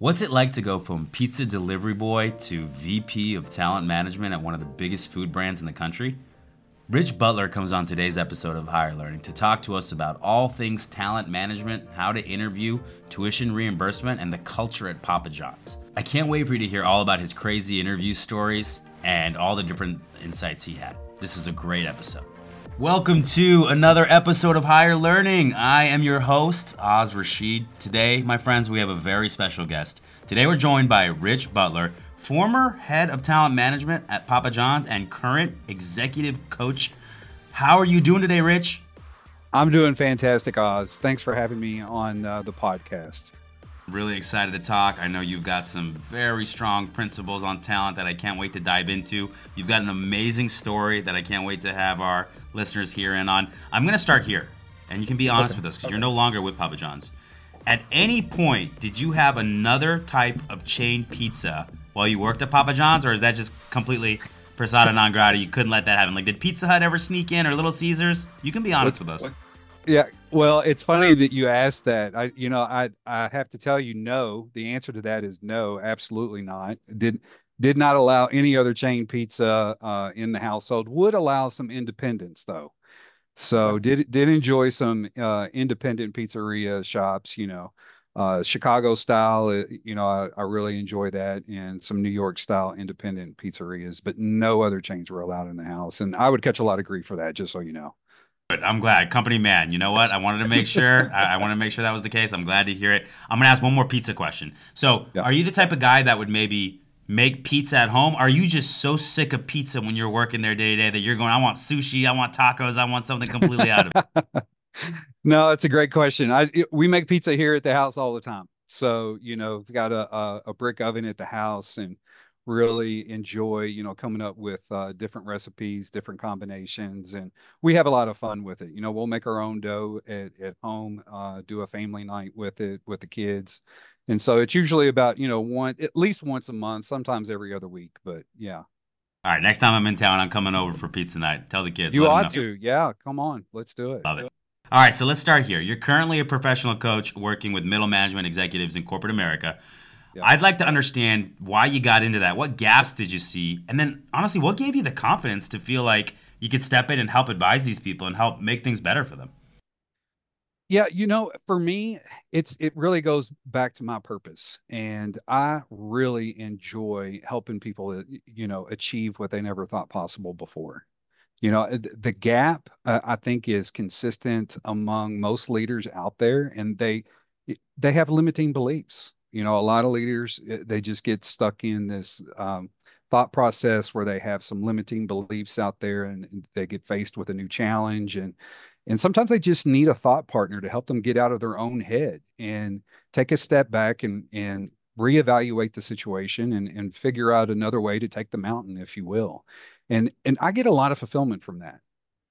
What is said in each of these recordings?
What's it like to go from pizza delivery boy to VP of talent management at one of the biggest food brands in the country? Rich Butler comes on today's episode of Hire Learning to talk to us about all things talent management, how to interview, tuition reimbursement, and the culture at Papa John's. I can't wait for you to hear all about his crazy interview stories and all the different insights he had. This is a great episode. Welcome to another episode of Hire Learning. I am your host, Oz Rashid. Today, my friends, we have a very special guest. Today, we're joined by Rich Butler, former head of talent management at Papa John's and current executive coach. How are you doing today, Rich? I'm doing fantastic, Oz. Thanks for having me on uh, the podcast. Really excited to talk. I know you've got some very strong principles on talent that I can't wait to dive into. You've got an amazing story that I can't wait to have our listeners here in on. I'm going to start here, and you can be honest okay. with us because okay. you're no longer with Papa John's. At any point, did you have another type of chain pizza while you worked at Papa John's, or is that just completely persona non grata? You couldn't let that happen. Like, did Pizza Hut ever sneak in, or Little Caesars? You can be honest what, with us. What? Yeah, well, it's funny that you asked that. I, you know, I, I have to tell you, no. The answer to that is no, absolutely not. Did did not allow any other chain pizza uh, in the household. Would allow some independence though. So did did enjoy some uh, independent pizzeria shops. You know, uh, Chicago style. Uh, you know, I, I, really enjoy that, and some New York style independent pizzerias. But no other chains were allowed in the house, and I would catch a lot of grief for that. Just so you know. But I'm glad, company man. You know what? I wanted to make sure. I, I want to make sure that was the case. I'm glad to hear it. I'm gonna ask one more pizza question. So, yeah. are you the type of guy that would maybe make pizza at home? Are you just so sick of pizza when you're working there day to day that you're going, I want sushi, I want tacos, I want something completely out of it? no, it's a great question. I we make pizza here at the house all the time. So you know, we've got a, a, a brick oven at the house and really enjoy you know coming up with uh, different recipes different combinations and we have a lot of fun with it you know we'll make our own dough at, at home uh, do a family night with it with the kids and so it's usually about you know one at least once a month sometimes every other week but yeah all right next time i'm in town i'm coming over for pizza night tell the kids you ought to yeah come on let's do it Love it. all right so let's start here you're currently a professional coach working with middle management executives in corporate america yeah. I'd like to understand why you got into that. What gaps did you see? And then, honestly, what gave you the confidence to feel like you could step in and help advise these people and help make things better for them? Yeah, you know, for me, it's it really goes back to my purpose, and I really enjoy helping people, uh, you know, achieve what they never thought possible before. You know, the gap uh, I think is consistent among most leaders out there, and they they have limiting beliefs. You know, a lot of leaders uh, they just get stuck in this um, thought process where they have some limiting beliefs out there, and they get faced with a new challenge, and and sometimes they just need a thought partner to help them get out of their own head and take a step back and, and reevaluate the situation and, and figure out another way to take the mountain, if you will. And, and I get a lot of fulfillment from that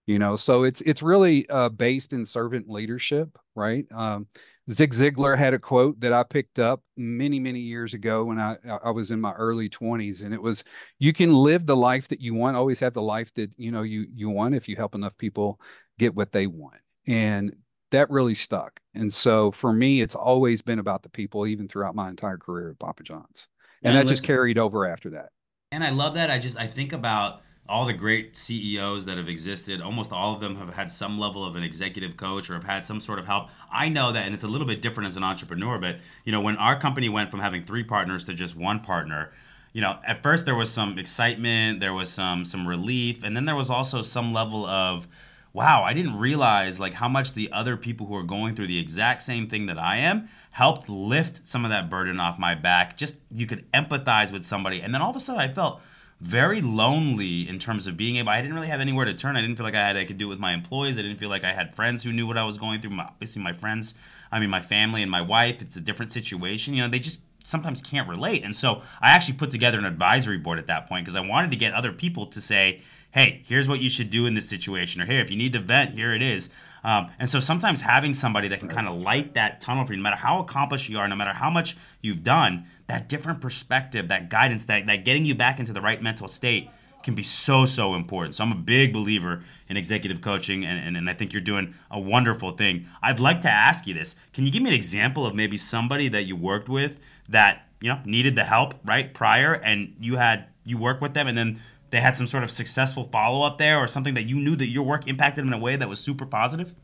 you know so it's it's really uh, based in servant leadership right um, zig ziglar had a quote that i picked up many many years ago when i i was in my early 20s and it was you can live the life that you want always have the life that you know you you want if you help enough people get what they want. And that really stuck. And so for me, it's always been about the people, even throughout my entire career at Papa John's. And, and that listen, just carried over after that. And I love that. I just I think about all the great CEOs that have existed, almost all of them have had some level of an executive coach or have had some sort of help. I know that, and it's a little bit different as an entrepreneur, but you know, when our company went from having three partners to just one partner, you know, at first there was some excitement, there was some some relief, and then there was also some level of wow, I didn't realize like how much the other people who are going through the exact same thing that I am helped lift some of that burden off my back. Just you could empathize with somebody. And then all of a sudden I felt very lonely in terms of being able I didn't really have anywhere to turn. I didn't feel like I had I could do it with my employees. I didn't feel like I had friends who knew what I was going through. My, obviously my friends, I mean my family and my wife, it's a different situation. You know, they just sometimes can't relate. And so I actually put together an advisory board at that point because I wanted to get other people to say, hey, here's what you should do in this situation, or hey, if you need to vent, here it is. Um, and so sometimes having somebody that can kind of light that tunnel for you, no matter how accomplished you are, no matter how much you've done, that different perspective, that guidance, that, that getting you back into the right mental state can be so so important. So I'm a big believer in executive coaching, and, and, and I think you're doing a wonderful thing. I'd like to ask you this: Can you give me an example of maybe somebody that you worked with that you know needed the help right prior, and you had you work with them, and then they had some sort of successful follow up there, or something that you knew that your work impacted them in a way that was super positive?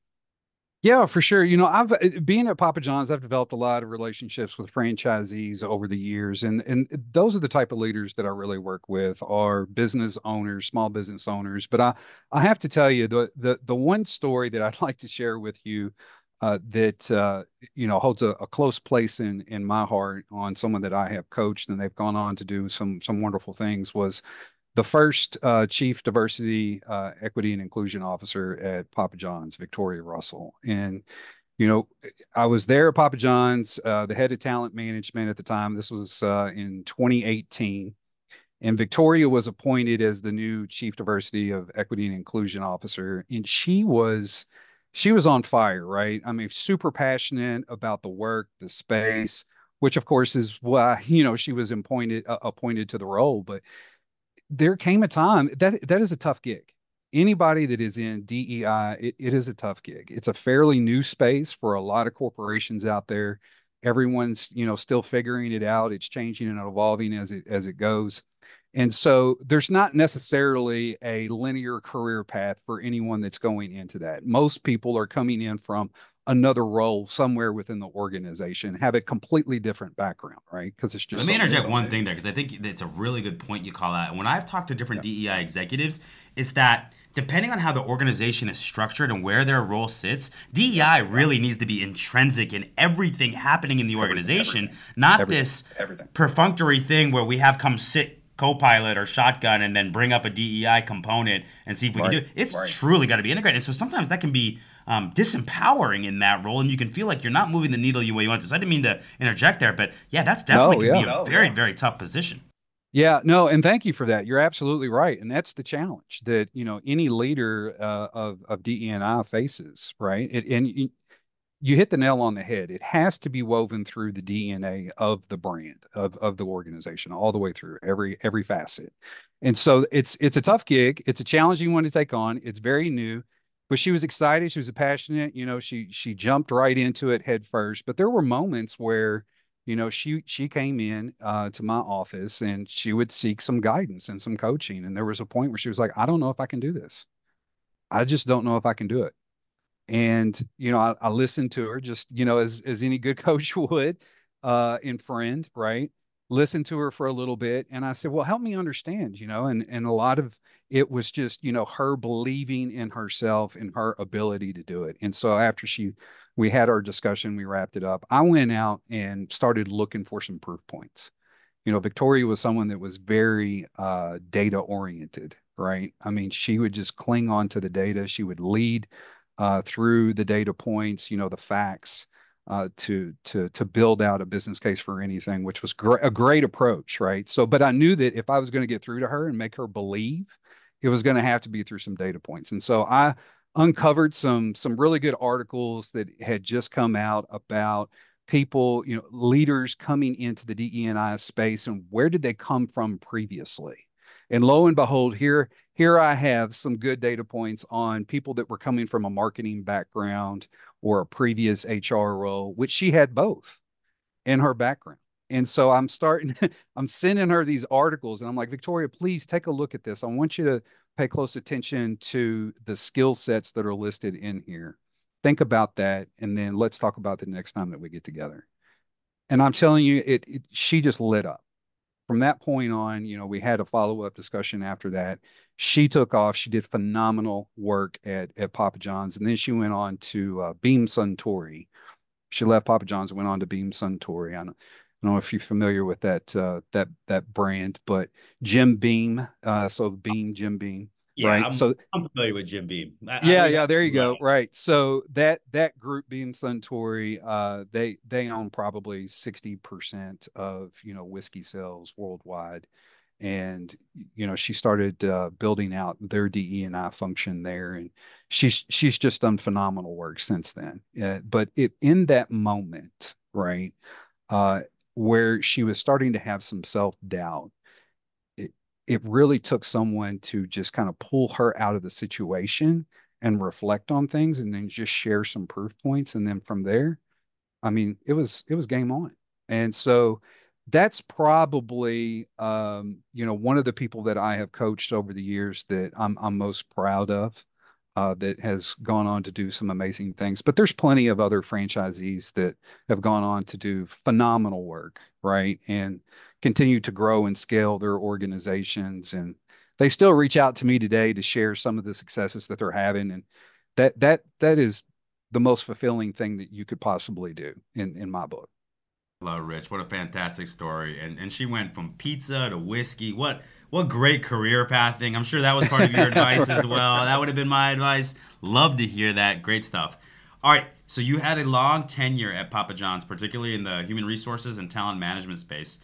Yeah, for sure. You know, I've uh, being at Papa John's, I've developed a lot of relationships with franchisees over the years, and and those are the type of leaders that I really work with are business owners, small business owners. But I I have to tell you the the the one story that I'd like to share with you uh, that uh, you know holds a, a, close place in in my heart on someone that I have coached and they've gone on to do some some wonderful things was the first uh, chief diversity, uh, equity, and inclusion officer at Papa John's, Victoria Russell. And, you know, I was there at Papa John's, uh, the head of talent management at the time. This was uh, in 2018. And Victoria was appointed as the new chief diversity of equity and inclusion officer. And she was, she was on fire, right? I mean, super passionate about the work, the space, which of course is why, you know, she was appointed, uh, appointed to the role. But there came a time that that is a tough gig. Anybody that is in DEI, it, it is a tough gig. It's a fairly new space for a lot of corporations out there. Everyone's, you know, still figuring it out. It's changing and evolving as it as it goes. And so there's not necessarily a linear career path for anyone that's going into that. Most people are coming in from another role somewhere within the organization, have a completely different background, right? Because it's just. Let me interject one thing there because I think it's a really good point you call out. And when I've talked to different yeah. DEI executives, it's that depending on how the organization is structured and where their role sits, DEI really needs to be intrinsic in everything happening in the organization, everything, everything. not everything, this perfunctory thing where we have come sit co-pilot or shotgun and then bring up a DEI component and see if we right. can do it. It's right. truly got to be integrated. And so sometimes that can be um, disempowering in that role, and you can feel like you're not moving the needle the way you want to. So I didn't mean to interject there, but yeah, that's definitely no, yeah. be a no, very, yeah. very tough position. Yeah, no, and thank you for that. You're absolutely right, and that's the challenge that you know any leader uh, of of DEI faces, right? It, and you, hit the nail on the head. It has to be woven through the DNA of the brand of of the organization, all the way through every every facet. And so it's it's a tough gig. It's a challenging one to take on. It's very new but she was excited she was passionate you know she she jumped right into it head first but there were moments where you know she she came in uh, to my office and she would seek some guidance and some coaching and there was a point where she was like i don't know if i can do this i just don't know if i can do it and you know i, I listened to her just you know as as any good coach would uh in friend right? Listened to her for a little bit and i said well help me understand you know and and a lot of it was just you know her believing in herself and her ability to do it and so after she we had our discussion we wrapped it up i went out and started looking for some proof points. You know victoria was someone that was very uh, data oriented right? I mean she would just cling on to the data she would lead uh, through the data points you know the facts uh, to to to build out a business case for anything, which was gr- a great approach, right? So, but I knew that if I was going to get through to her and make her believe, it was going to have to be through some data points. And so I uncovered some some really good articles that had just come out about people, you know, leaders coming into the DEI space and where did they come from previously? And lo and behold, here here I have some good data points on people that were coming from a marketing background or a previous HR role, which she had both in her background. And so I'm starting, I'm sending her these articles and I'm like, Victoria, please take a look at this. I want you to pay close attention to the skill sets that are listed in here. Think about that. And then let's talk about the next time that we get together. And I'm telling you, it, it she just lit up. From that point on, you know, we had a follow up discussion after that she took off. She did phenomenal work at, at Papa John's. And then she went on to uh, Beam Suntory. She left Papa John's and went on to Beam Suntory. I don't, I don't know if you're familiar with that uh, that that brand, but Jim Beam. Uh, so Beam, Jim Beam. Yeah, right. I'm, so I'm familiar with Jim Beam. I, yeah, I yeah. There you go. Right. So that that group Beam Suntory, uh, they they own probably sixty percent of you know whiskey sales worldwide and you know she started uh, building out their DE and I function there, and she's she's just done phenomenal work since then. Uh, but it in that moment, right, uh, where she was starting to have some self doubt, it really took someone to just kind of pull her out of the situation and reflect on things and then just share some proof points and then from there i mean it was it was game on. And so that's probably um, you know one of the people that I have coached over the years that I'm I'm most proud of uh, that has gone on to do some amazing things. But there's plenty of other franchisees that have gone on to do phenomenal work, right, and continue to grow and scale their organizations. And they still reach out to me today to share some of the successes that they're having, and that that that is the most fulfilling thing that you could possibly do in in my book. Love Rich. What a fantastic story. And and she went from pizza to whiskey. What what great career pathing. I'm sure that was part of your advice as well. That would have been my advice. Love to hear that. Great stuff. All right. So you had a long tenure at Papa John's, particularly in the human resources and talent management space.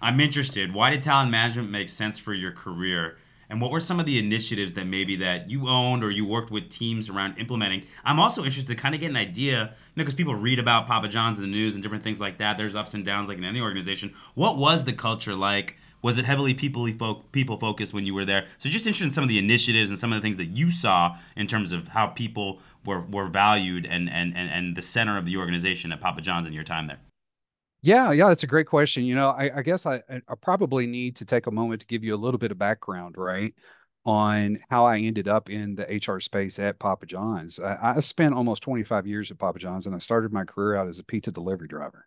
I'm interested. Why did talent management make sense for your career? and what were some of the initiatives that maybe that you owned or you worked with teams around implementing i'm also interested to kind of get an idea you know because people read about papa john's in the news and different things like that there's ups and downs like in any organization what was the culture like was it heavily people people focused when you were there so just interested in some of the initiatives and some of the things that you saw in terms of how people were, were valued and, and, and, and the center of the organization at papa john's in your time there yeah, yeah, that's a great question. You know, I, I guess I, I probably need to take a moment to give you a little bit of background, right, on how I ended up in the HR space at Papa John's. I, I spent almost 25 years at Papa John's, and I started my career out as a pizza delivery driver.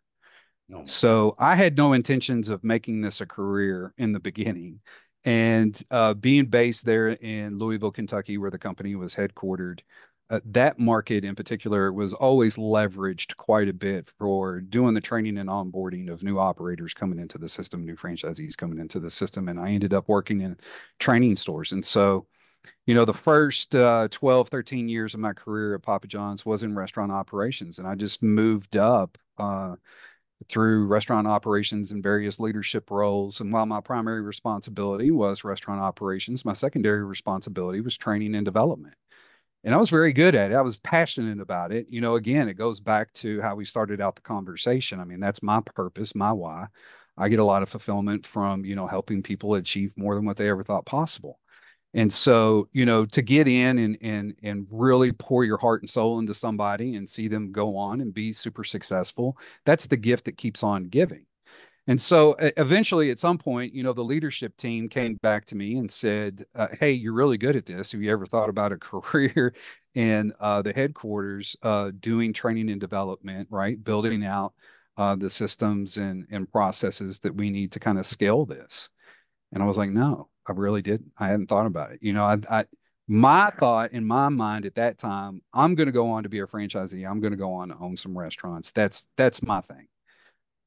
So I had no intentions of making this a career in the beginning. And uh, being based there in Louisville, Kentucky, where the company was headquartered, uh, that market in particular was always leveraged quite a bit for doing the training and onboarding of new operators coming into the system, new franchisees coming into the system. And I ended up working in training stores. And so, you know, the first uh, 12, 13 years of my career at Papa John's was in restaurant operations. And I just moved up uh, through restaurant operations and various leadership roles. And while my primary responsibility was restaurant operations, my secondary responsibility was training and development and I was very good at it. I was passionate about it. You know, again, it goes back to how we started out the conversation. I mean, that's my purpose, my why. I get a lot of fulfillment from, you know, helping people achieve more than what they ever thought possible. And so, you know, to get in and and and really pour your heart and soul into somebody and see them go on and be super successful, that's the gift that keeps on giving. And so eventually, at some point, you know, the leadership team came back to me and said, uh, Hey, you're really good at this. Have you ever thought about a career in uh, the headquarters uh, doing training and development, right? Building out uh, the systems and, and processes that we need to kind of scale this. And I was like, No, I really didn't. I hadn't thought about it. You know, I, I my thought in my mind at that time, I'm going to go on to be a franchisee. I'm going to go on to own some restaurants. That's that's my thing.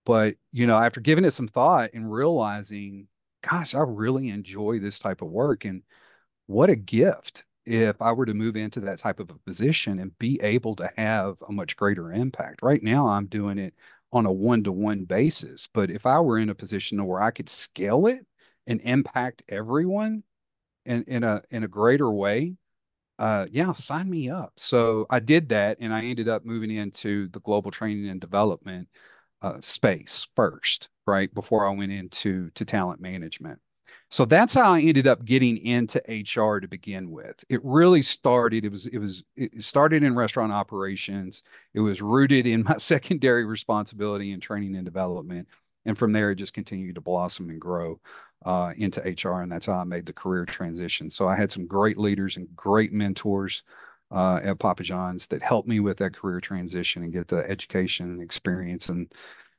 But, you know, after giving it some thought and realizing, gosh, I really enjoy this type of work. And what a gift if I were to move into that type of a position and be able to have a much greater impact. Right now, I'm doing it on a one to one basis. But if I were in a position where I could scale it and impact everyone in, in a in a greater way, uh, yeah, sign me up. So I did that, and I ended up moving into the global training and development uh, space first, right? Before I went into to talent management. So that's how I ended up getting into HR to begin with. It really started, it was, it was, it started in restaurant operations. It was rooted in my secondary responsibility in training and development. And from there, it just continued to blossom and grow uh, into HR. And that's how I made the career transition. So I had some great leaders and great mentors uh, at Papa John's that helped me with that career transition and get the education and experience and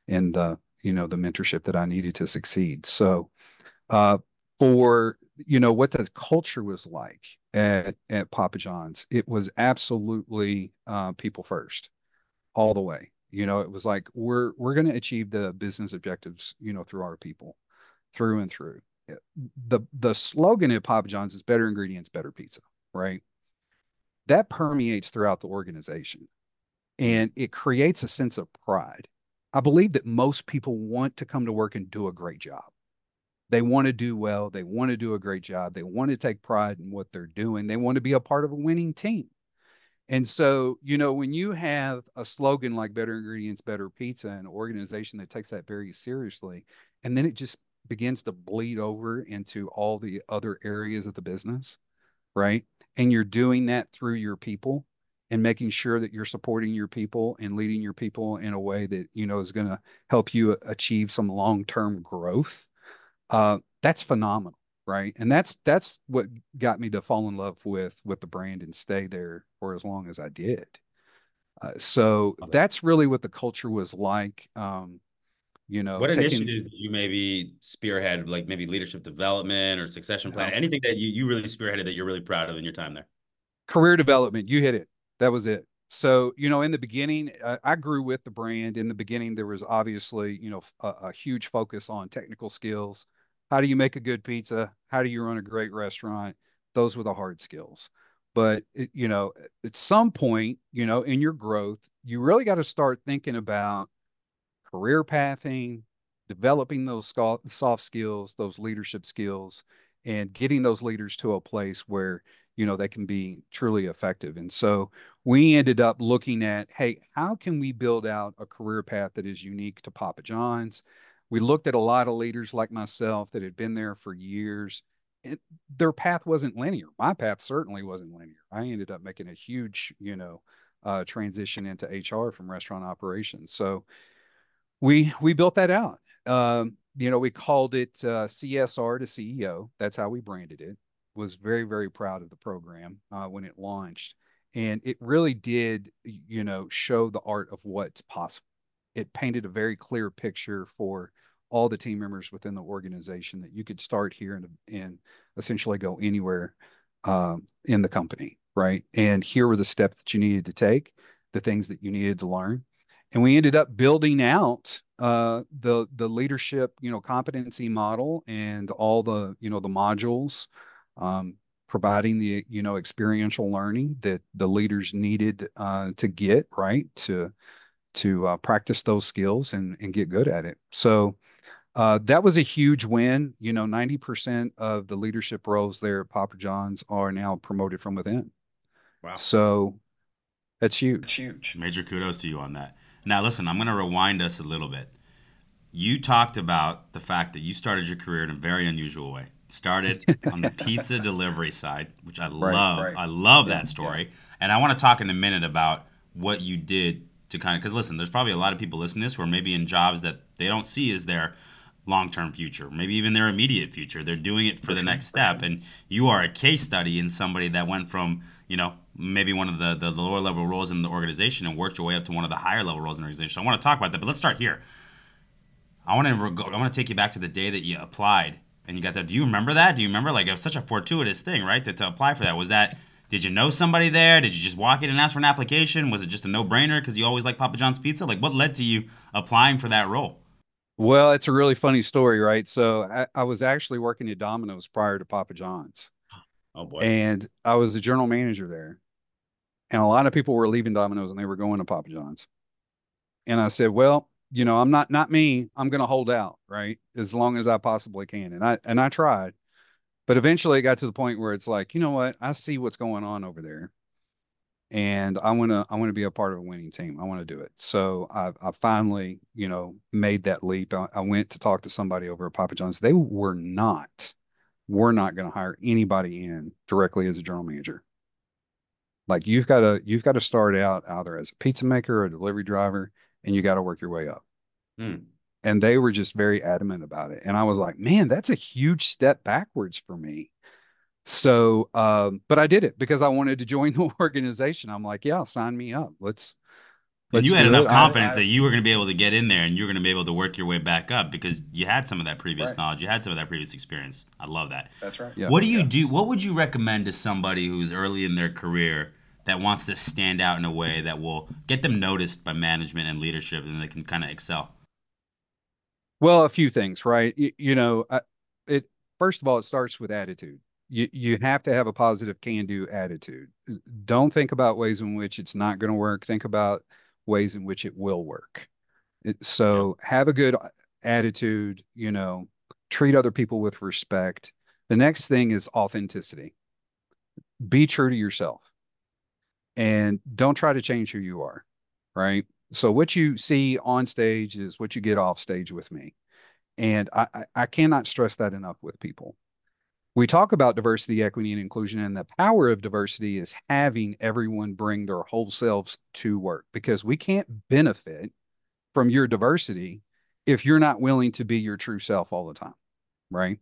and the you know the mentorship that I needed to succeed. So uh, for you know what the culture was like at at Papa John's, it was absolutely uh, people first, all the way. You know, it was like we're we're going to achieve the business objectives, you know, through our people, through and through. The the slogan at Papa John's is better ingredients, better pizza, right? that permeates throughout the organization and it creates a sense of pride. I believe that most people want to come to work and do a great job. They want to do well. They want to do a great job. They want to take pride in what they're doing. They want to be a part of a winning team. And so, you know, when you have a slogan like better ingredients, better pizza, an organization that takes that very seriously, and then it just begins to bleed over into all the other areas of the business, right? And you're doing that through your people and making sure that you're supporting your people and leading your people in a way that you know is going to help you achieve some long-term growth. Uh, that's phenomenal right? And that's that's what got me to fall in love with with the brand and stay there for as long as i did. Uh, so that's really what the culture was like um, you know what taking, initiatives did you maybe spearhead like maybe leadership development or succession plan anything that you, you really spearheaded that you're really proud of in your time there career development you hit it that was it. So, you know, in the beginning, uh, I grew with the brand. In the beginning, there was obviously, you know, a, a, huge focus on technical skills. How do you make a good pizza? How do you run a great restaurant? Those were the hard skills. But, it, you know, at some point, you know, in your growth, you really got to start thinking about career pathing, developing those soft skills, those leadership skills, and getting those leaders to a place where you know, they can be truly effective. And so we ended up looking at, hey, how can we build out a career path that is unique to Papa John's? We looked at a lot of leaders like myself that had been there for years. It, their path wasn't linear. My path certainly wasn't linear. I ended up making a huge, you know, uh, transition into HR from restaurant operations. So we we built that out. Um, you know, we called it uh, CSR to CEO. That's how we branded it was very very proud of the program uh, when it launched, and it really did you know show the art of what's possible. It painted a very clear picture for all the team members within the organization that you could start here and and essentially go anywhere um, in the company, right? And here were the steps that you needed to take, the things that you needed to learn, and we ended up building out uh, the the leadership you know competency model and all the you know the modules um, providing the you know experiential learning that the leaders needed uh, to get right to to uh, practice those skills and and get good at it. So uh, that was a huge win. You know, ninety percent of the leadership roles there at Papa John's are now promoted from within. Wow! So that's huge. It's huge. Major kudos to you on that. Now, listen, I'm going to rewind us a little bit. You talked about the fact that you started your career in a very unusual way started on the pizza delivery side, which I right, love. Right. I love that story. Yeah. And I want to talk in a minute about what you did to kind of because listen, there's probably a lot of people listening to this who are maybe in jobs that they don't see as their long-term future, maybe even their immediate future. They're doing it for, for the sure, next step, sure. and you are a case study in somebody that went from you know maybe one of the, the, lower level roles in the organization and worked your way up to one of the higher level roles in the organization. So I want to talk about that, but let's start here. I want to I want to take you back to the day that you applied and you got that. Do you remember that? Do you remember like it was such a fortuitous thing, right? To, to apply for that. Was that did you know somebody there? Did you just walk in and ask for an application? Was it just a no brainer because you always like Papa John's pizza? Like what led to you applying for that role? Well, it's a really funny story, right? So I, I was actually working at Domino's prior to Papa John's. Oh boy. And I was a general manager there. And a lot of people were leaving Domino's and they were going to Papa John's. And I said, well, you know, I'm not not me. I'm going to hold out, right, as long as I possibly can. And I and I tried, but eventually it got to the point where it's like, you know what? I see what's going on over there, and I want to I want to be a part of a winning team. I want to do it. So I I finally, you know, made that leap. I, I went to talk to somebody over at Papa John's. They were not, we're not going to hire anybody in directly as a general manager. Like you've got to you've got to start out either as a pizza maker or a delivery driver and you got to work your way up. Mm. And they were just very adamant about it. And I was like, man, that's a huge step backwards for me. So, um, but I did it because I wanted to join the organization. I'm like, yeah, sign me up. Let's. Let's you had enough it. confidence I, I, that you were going to be able to get in there and you were going to be able to work your way back up because you had some of that previous right. knowledge, you had some of that previous experience. I love that. That's right. Yeah. What do you yeah. do? What would you recommend to somebody who's early in their career that wants to stand out in a way that will get them noticed by management and leadership and they can kind of excel? Well, a few things, right? You, you know, uh, it first of all, it starts with attitude. You you have to have a positive can-do attitude. Don't think about ways in which it's not going to work. Think about ways in which it will work. It, so yeah. have a good attitude. You know, treat other people with respect. The next thing is authenticity. Be true to yourself and don't try to change who you are right so what you see on stage is what you get off stage with me And I, I cannot stress that enough with people. We talk about diversity, equity, and inclusion, and the power of diversity is having everyone bring their whole selves to work because we can't benefit from your diversity if you're not willing to be your true self all the time. Right.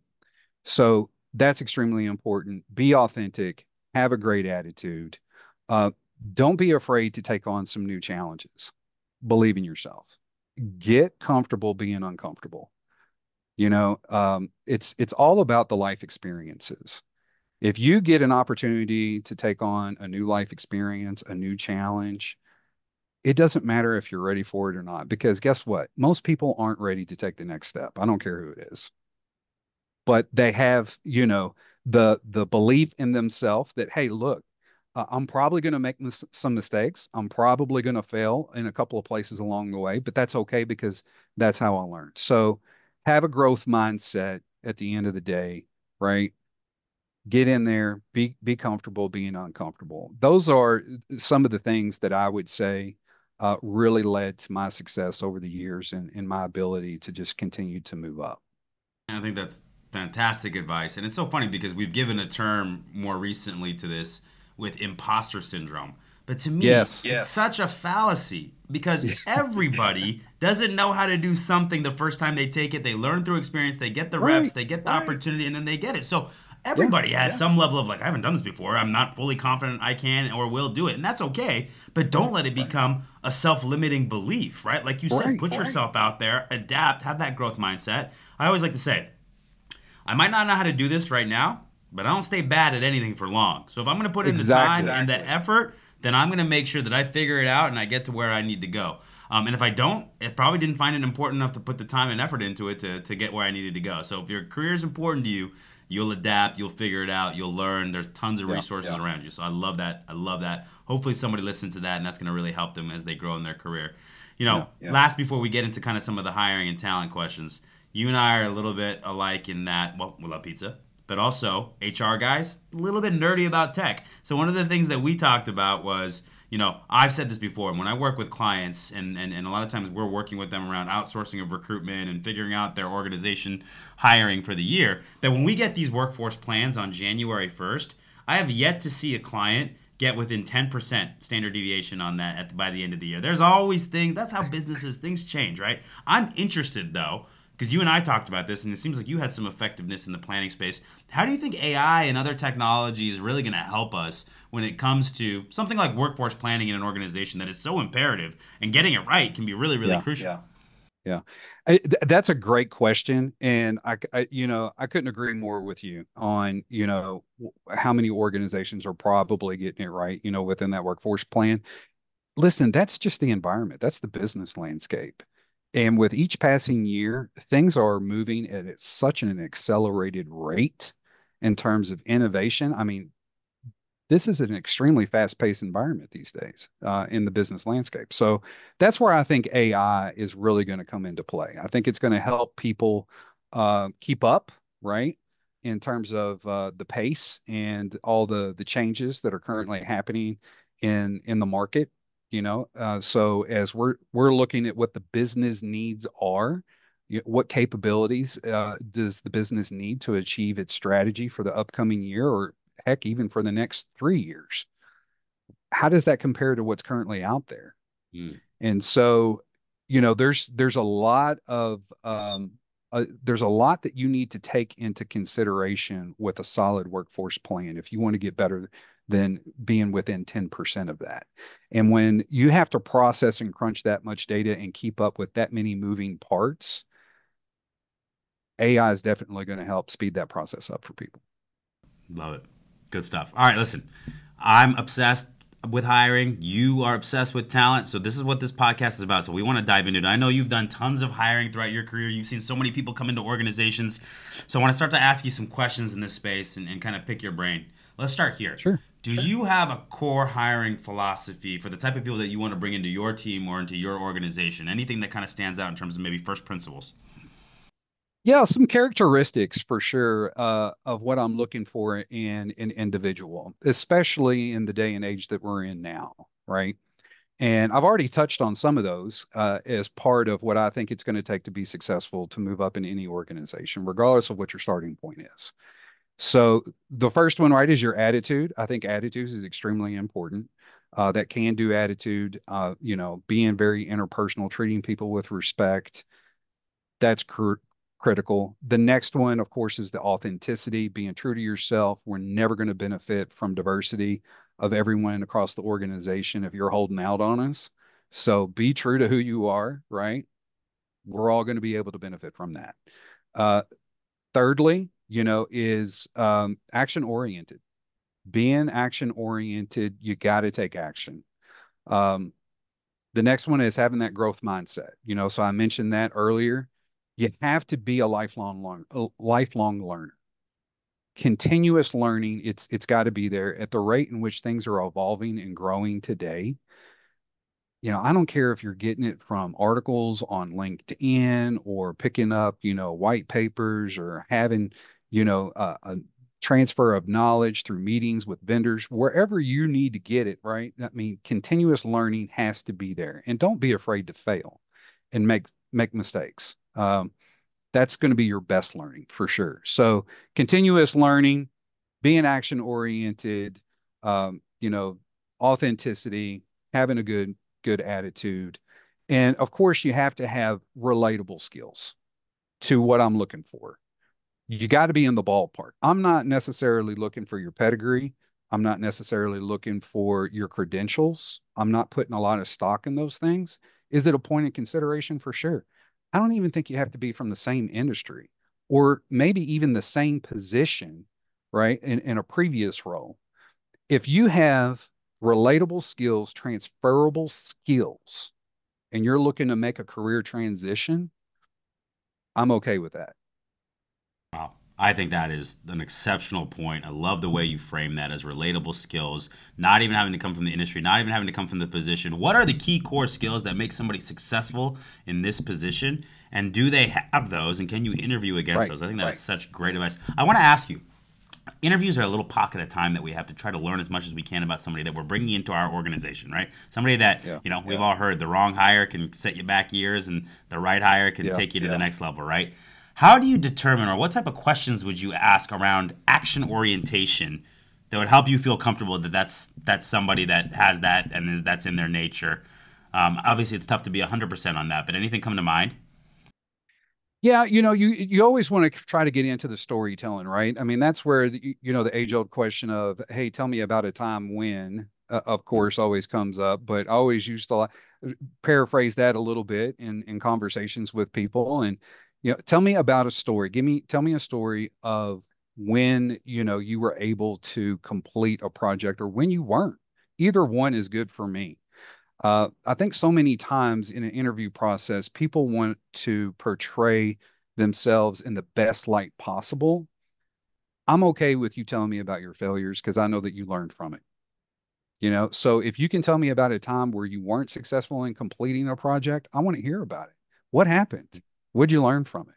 So that's extremely important. Be authentic, have a great attitude. Uh, don't be afraid to take on some new challenges. Believe in yourself. Get comfortable being uncomfortable. You know, um, it's it's all about the life experiences. If you get an opportunity to take on a new life experience, a new challenge, it doesn't matter if you're ready for it or not, because guess what? Most people aren't ready to take the next step. I don't care who it is but they have you know the the belief in themselves that hey look uh, i'm probably going to make mis- some mistakes i'm probably going to fail in a couple of places along the way but that's okay because that's how i learned so have a growth mindset at the end of the day right get in there be be comfortable being uncomfortable those are some of the things that i would say uh, really led to my success over the years and, and my ability to just continue to move up i think that's Fantastic advice. And it's so funny because we've given a term more recently to this with imposter syndrome. But to me, yes, it's yes. such a fallacy because everybody doesn't know how to do something the first time they take it. They learn through experience, they get the right, reps, they get the right. opportunity, and then they get it. So everybody yeah, has yeah. some level of like, I haven't done this before. I'm not fully confident I can or will do it. And that's okay. But don't let it become a self limiting belief, right? Like you said, put yourself out there, adapt, have that growth mindset. I always like to say, I might not know how to do this right now, but I don't stay bad at anything for long. So if I'm going to put in exactly. the time and the effort, then I'm going to make sure that I figure it out and I get to where I need to go. Um, and if I don't, it probably didn't find it important enough to put the time and effort into it to, to get where I needed to go. So if your career is important to you, you'll adapt, you'll figure it out, you'll learn. There's tons of resources yeah. around you. So I love that. I love that. Hopefully somebody listens to that and that's going to really help them as they grow in their career. You know, yeah, last before we get into kind of some of the hiring and talent questions, you and I are a little bit alike in that, well, we love pizza, but also HR guys, a little bit nerdy about tech. So one of the things that we talked about was, you know, I've said this before, when I work with clients, and, and, and a lot of times we're working with them around outsourcing of recruitment and figuring out their organization hiring for the year, that when we get these workforce plans on January 1st, I have yet to see a client get within 10% standard deviation on that at, by the end of the year. There's always things, that's how businesses, things change, right? I'm interested though because you and I talked about this, and it seems like you had some effectiveness in the planning space. How do you think AI and other technology is really going to help us when it comes to something like workforce planning in an organization that is so imperative, and getting it right can be really, really yeah, crucial? Yeah. Yeah, I, th- that's a great question, and I, I, you know, I couldn't agree more with you on, you know, how many organizations are probably getting it right, you know, within that workforce plan. Listen, that's just the environment. That's the business landscape. And with each passing year, things are moving at such an accelerated rate in terms of innovation. I mean, this is an extremely fast-paced environment these days uh, in the business landscape. So that's where I think AI is really going to come into play. I think it's going to help people uh, keep up, right, in terms of uh, the pace and all the the changes that are currently happening in in the market you know uh, so as we're we're looking at what the business needs are what capabilities uh, does the business need to achieve its strategy for the upcoming year or heck even for the next three years how does that compare to what's currently out there mm. and so you know there's there's a lot of um, uh, there's a lot that you need to take into consideration with a solid workforce plan if you want to get better than being within 10% of that. And when you have to process and crunch that much data and keep up with that many moving parts, AI is definitely going to help speed that process up for people. Love it. Good stuff. All right, listen. I'm obsessed with hiring. You are obsessed with talent. So this is what this podcast is about. So we want to dive into it. I know you've done tons of hiring throughout your career. You've seen so many people come into organizations. So I want to start to ask you some questions in this space and, and kind of pick your brain. Let's start here. Sure. Do you have a core hiring philosophy for the type of people that you want to bring into your team or into your organization? Anything that kind of stands out in terms of maybe first principles? Yeah, some characteristics for sure uh, of what I'm looking for in an individual, especially in the day and age that we're in now, right? And I've already touched on some of those uh, as part of what I think it's going to take to be successful to move up in any organization, regardless of what your starting point is. So the first one, right, is your attitude. I think attitudes is extremely important. Uh, that can do attitude, uh, you know, being very interpersonal, treating people with respect. That's cr- critical. The next one, of course, is the authenticity, being true to yourself. We're never going to benefit from diversity of everyone across the organization if you're holding out on us. So be true to who you are, right? We're all going to be able to benefit from that. Uh, thirdly, you know, is um, action oriented. Being action oriented, you got to take action. Um, the next one is having that growth mindset. You know, so I mentioned that earlier. You have to be a lifelong a lifelong learner. Continuous learning, it's it's got to be there at the rate in which things are evolving and growing today you know, I don't care if you're getting it from articles on LinkedIn or picking up, you know, white papers or having you know, uh, a transfer of knowledge through meetings with vendors, wherever you need to get it, right? I mean, continuous learning has to be there. And don't be afraid to fail and make make mistakes. Um, that's going to be your best learning for sure. So continuous learning, being action oriented, um, you know, authenticity, having a good good attitude, and of course you have to have relatable skills to what I'm looking for you got to be in the ballpark. I'm not necessarily looking for your pedigree. I'm not necessarily looking for your credentials. I'm not putting a lot of stock in those things. Is it a point of consideration? For sure. I don't even think you have to be from the same industry or maybe even the same position, right? In, in a previous role. If you have relatable skills, transferable skills, and you're looking to make a career transition, I'm okay with that. Wow. I think that is an exceptional point. I love the way you frame that as relatable skills, not even having to come from the industry, not even having to come from the position. What are the key core skills that make somebody successful in this position? And do they have those? And can you interview against right, those? I think that's right. such great advice. I want to ask you interviews are a little pocket of time that we have to try to learn as much as we can about somebody that we're bringing into our organization, right? Somebody that, yeah, you know, we've yeah. all heard the wrong hire can set you back years and the right hire can yeah, take you to the next level, right? How do you determine, or what type of questions would you ask around action orientation that would help you feel comfortable that that's that's somebody that has that and is that's in their nature? Um, obviously, it's tough to be 100% on that, but anything come to mind? Yeah, you know, you you always want to try to get into the storytelling, right? I mean, that's where the, you know the age old question of, "Hey, tell me about a time when," uh, of course, always comes up. But I always used to paraphrase that a little bit in in conversations with people, and you know, tell me about a story. Give me, tell me a story of when, you know, you were able to complete a project or when you weren't. Either one is good for me. Uh, I think so many times in an interview process, people want to portray themselves in the best light possible. I'm okay with you telling me about your failures because I know that you learned from it. You know, so if you can tell me about a time where you weren't successful in completing a project, I want to hear about it. What happened? What'd you learn from it?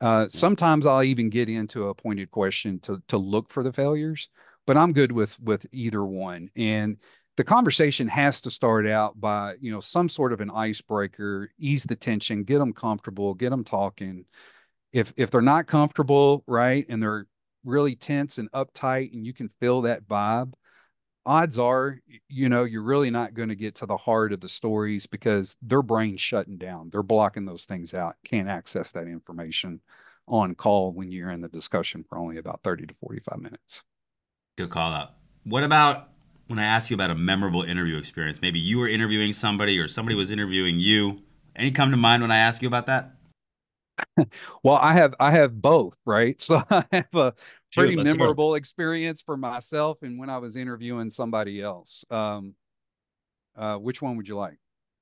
Uh, sometimes I'll even get into a pointed question to to look for the failures, but I'm good with with either one. And the conversation has to start out by you know some sort of an icebreaker, ease the tension, get them comfortable, get them talking. If if they're not comfortable, right, and they're really tense and uptight, and you can feel that vibe, odds are, you know, you're really not going to get to the heart of the stories because their brain's shutting down. They're blocking those things out. Can't access that information on call when you're in the discussion for only about 30 to 45 minutes. Good call out. What about when I ask you about a memorable interview experience? Maybe you were interviewing somebody or somebody was interviewing you. Any come to mind when I ask you about that? well, I have I have both, right? So I have a pretty Dude, memorable experience for myself and when I was interviewing somebody else. Um, uh, which one would you like?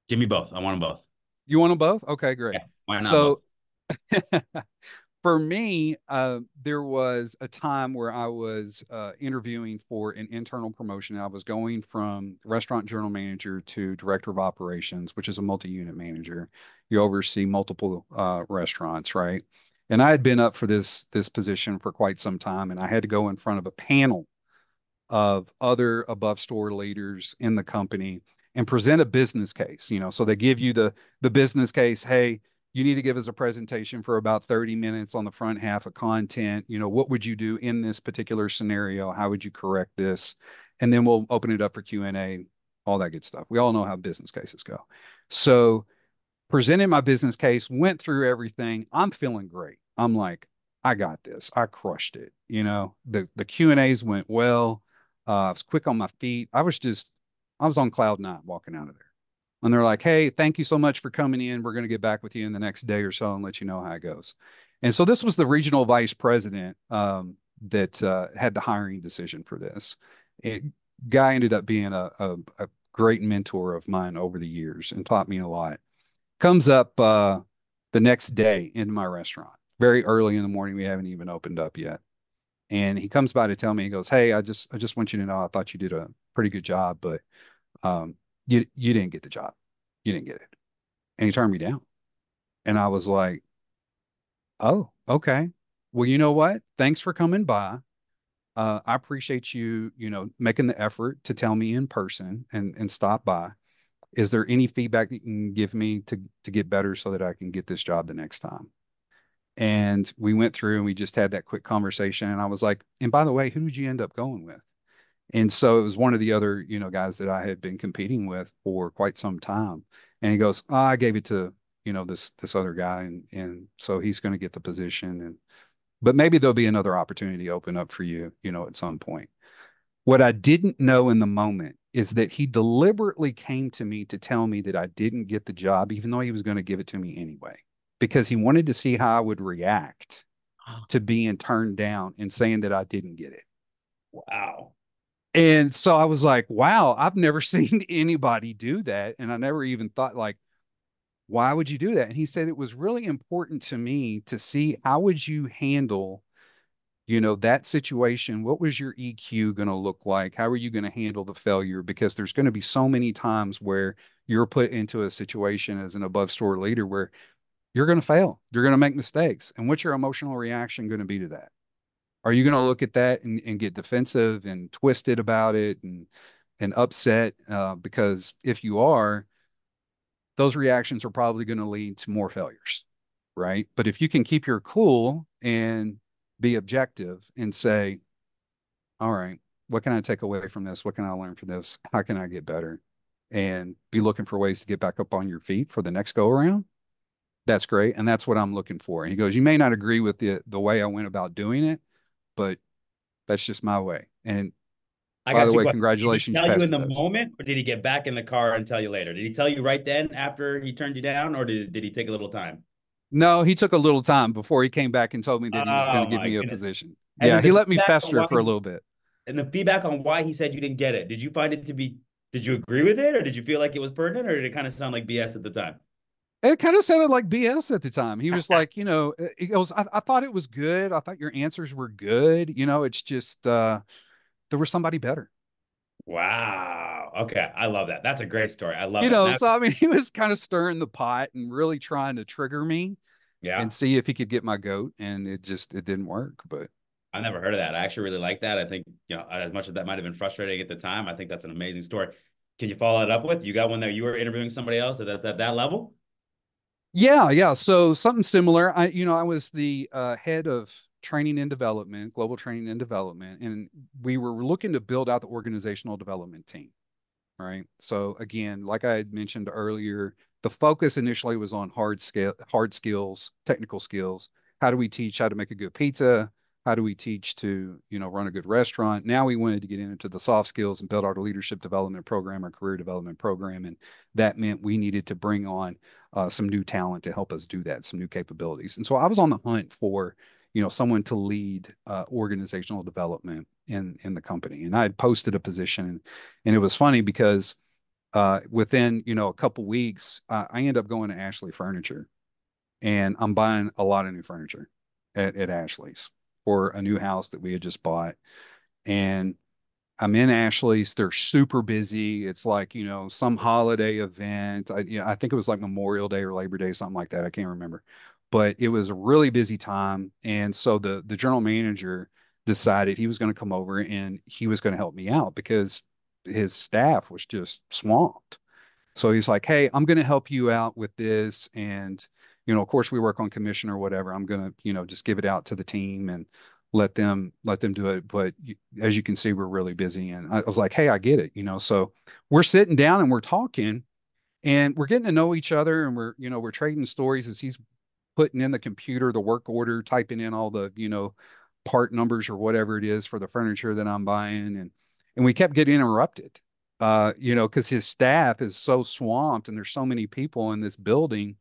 Give me both. I want them both. You want them both? Okay, great. Yeah, why not so, for me, uh, there was a time where I was uh, interviewing for an internal promotion. I was going from restaurant general manager to director of operations, which is a multi-unit manager. You oversee multiple uh, restaurants, right? And I had been up for this this position for quite some time, and I had to go in front of a panel of other above store leaders in the company and present a business case. You know, so they give you the the business case. Hey, you need to give us a presentation for about 30 minutes on the front half of content. You know, what would you do in this particular scenario? How would you correct this? And then we'll open it up for Q and A, all that good stuff. We all know how business cases go. So presented my business case, went through everything. I'm feeling great. I'm like, I got this. I crushed it. You know, the the Q and A's went well. Uh, I was quick on my feet. I was just, I was on cloud nine walking out of there. And they're like, "Hey, thank you so much for coming in. We're going to get back with you in the next day or so and let you know how it goes." And so this was the regional vice president um, that uh, had the hiring decision for this. It, guy ended up being a, a, a, great mentor of mine over the years and taught me a lot. Comes up uh, the next day into my restaurant very early in the morning. We haven't even opened up yet. And he comes by to tell me, he goes, Hey, I just, I just want you to know, I thought you did a pretty good job, but, um, you, you didn't get the job. You didn't get it. And he turned me down. And I was like, Oh, okay. Well, you know what? Thanks for coming by. Uh, I appreciate you, you know, making the effort to tell me in person and, and stop by. Is there any feedback that you can give me to, to get better so that I can get this job the next time? And we went through and we just had that quick conversation. And I was like, and by the way, who did you end up going with? And so it was one of the other, you know, guys that I had been competing with for quite some time. And he goes, oh, I gave it to, you know, this this other guy. And and so he's going to get the position. And but maybe there'll be another opportunity open up for you, you know, at some point. What I didn't know in the moment is that he deliberately came to me to tell me that I didn't get the job, even though he was going to give it to me anyway because he wanted to see how I would react to being turned down and saying that I didn't get it. Wow. And so I was like, wow, I've never seen anybody do that. And I never even thought like, why would you do that? And he said it was really important to me to see how would you handle, you know, that situation? What was your EQ going to look like? How are you going to handle the failure? Because there's going to be so many times where you're put into a situation as an above store leader where you're going to fail. You're going to make mistakes. And what's your emotional reaction going to be to that? Are you going to look at that and, and get defensive and twisted about it and and upset? Uh, because if you are, those reactions are probably going to lead to more failures, right? But if you can keep your cool and be objective and say, all right, what can I take away from this? What can I learn from this? How can I get better? And be looking for ways to get back up on your feet for the next go around that's great and that's what i'm looking for and he goes you may not agree with the the way i went about doing it but that's just my way and I by the way congratulations did he tell you in the moment or did he get back in the car and tell you later did he tell you right then after he turned you down or did, did he take a little time no he took a little time before he came back and told me that he was oh, going to give me goodness. a position and yeah he let me fester for a little bit and the feedback on why he said you didn't get it did you find it to be did you agree with it or did you feel like it was pertinent or did it kind of sound like bs at the time it kind of sounded like BS at the time. He was like, you know, it goes, I, I, thought it was good. I thought your answers were good. You know, it's just uh there was somebody better. Wow. Okay. I love that. That's a great story. I love you know, so I mean he was kind of stirring the pot and really trying to trigger me. Yeah. And see if he could get my goat. And it just it didn't work. But I never heard of that. I actually really like that. I think, you know, as much as that might have been frustrating at the time, I think that's an amazing story. Can you follow that up with? You got one that you were interviewing somebody else at, at that level? Yeah, yeah. So something similar. I, you know, I was the uh, head of training and development, global training and development, and we were looking to build out the organizational development team. Right. So again, like I had mentioned earlier, the focus initially was on hard scale, hard skills, technical skills. How do we teach how to make a good pizza? how do we teach to you know run a good restaurant now we wanted to get into the soft skills and build our leadership development program our career development program and that meant we needed to bring on uh, some new talent to help us do that some new capabilities and so i was on the hunt for you know someone to lead uh, organizational development in in the company and i had posted a position and it was funny because uh, within you know a couple weeks i end up going to ashley furniture and i'm buying a lot of new furniture at, at ashley's for a new house that we had just bought. And I'm in Ashley's. They're super busy. It's like, you know, some holiday event. I, you know, I think it was like Memorial Day or Labor Day, something like that. I can't remember. But it was a really busy time. And so the the general manager decided he was going to come over and he was going to help me out because his staff was just swamped. So he's like, "Hey, I'm going to help you out with this, and you know, of course, we work on commission or whatever. I'm going to, you know, just give it out to the team and let them let them do it. But as you can see, we're really busy." And I was like, "Hey, I get it," you know. So we're sitting down and we're talking, and we're getting to know each other, and we're, you know, we're trading stories as he's putting in the computer the work order, typing in all the, you know, part numbers or whatever it is for the furniture that I'm buying, and and we kept getting interrupted uh, you know, because his staff is so swamped and there's so many people in this building.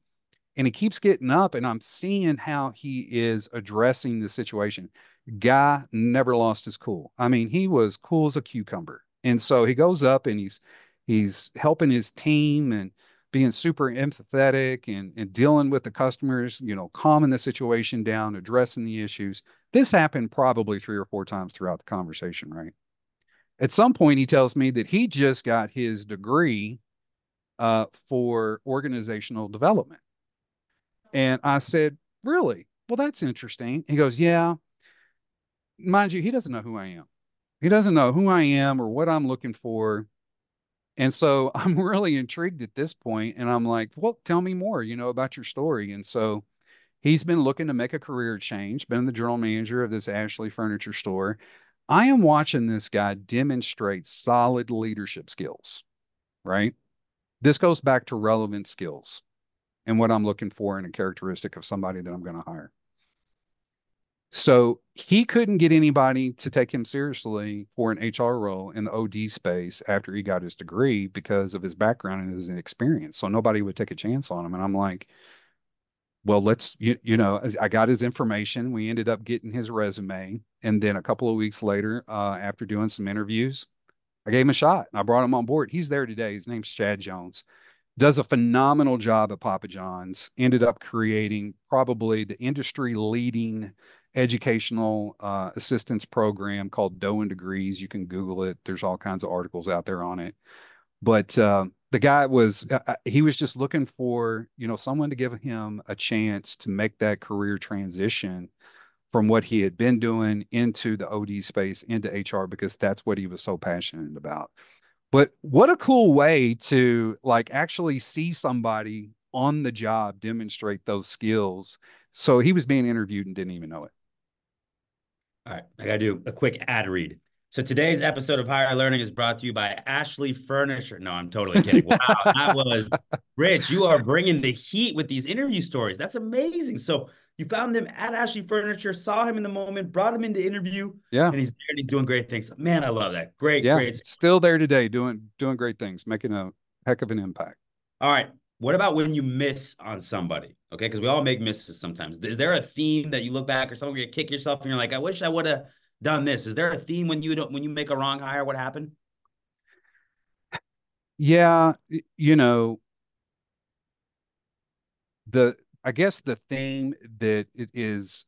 And he keeps getting up, and I'm seeing how he is addressing the situation. Guy never lost his cool. I mean, he was cool as a cucumber. And so he goes up and he's he's helping his team and being super empathetic and, and dealing with the customers, you know, calming the situation down, addressing the issues. This happened probably three or four times throughout the conversation, right? At some point, he tells me that he just got his degree uh, for organizational development. And I said, Really? Well, that's interesting. He goes, Yeah. Mind you, he doesn't know who I am. He doesn't know who I am or what I'm looking for. And so I'm really intrigued at this point, And I'm like, Well, tell me more, you know, about your story. And so he's been looking to make a career change, been the general manager of this Ashley furniture store. I am watching this guy demonstrate solid leadership skills, right? This goes back to relevant skills and what I'm looking for in a characteristic of somebody that I'm going to hire. So he couldn't get anybody to take him seriously for an HR role in the OD space after he got his degree because of his background and his experience. So nobody would take a chance on him. And I'm like, well, let's, you, you know, I got his information. We ended up getting his resume. And then a couple of weeks later, uh, after doing some interviews, I gave him a shot and I brought him on board. He's there today. His name's Chad Jones. Does a phenomenal job at Papa John's. Ended up creating probably the industry leading educational uh, assistance program called Dough and Degrees. You can Google it. There's all kinds of articles out there on it. But uh, the guy was uh, uh, he was just looking for you know someone to give him a chance to make that career transition from what he had been doing into the OD space into HR because that's what he was so passionate about. But what a cool way to like actually see somebody on the job demonstrate those skills. So he was being interviewed and didn't even know it. All right, I got to do a quick ad read. So today's episode of Hire Learning is brought to you by Ashley Furniture. No, I'm totally kidding. Wow, that was Rich. You are bringing the heat with these interview stories. That's amazing. So you found them at Ashley Furniture, saw him in the moment, brought him into interview. Yeah, and he's there and he's doing great things. Man, I love that. Great, yeah, great. Still there today, doing doing great things, making a heck of an impact. All right. What about when you miss on somebody? Okay, because we all make misses sometimes. Is there a theme that you look back or something you kick yourself and you're like, I wish I would have done this? Is there a theme when you don't when you make a wrong hire? What happened? Yeah, you know, the I guess the theme that it is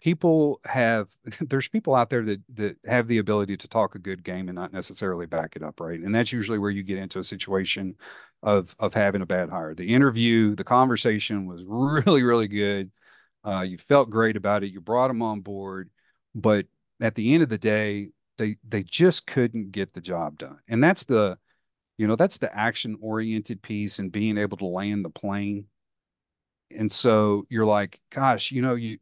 people have there's people out there that that have the ability to talk a good game and not necessarily back it up, right? And that's usually where you get into a situation of of having a bad hire. The interview, the conversation was really really good. Uh, you felt great about it. You brought them on board but at the end of the day, they they just couldn't get the job done. And that's the, you know, that's the action oriented piece and being able to land the plane. And so you're like, gosh, you know, you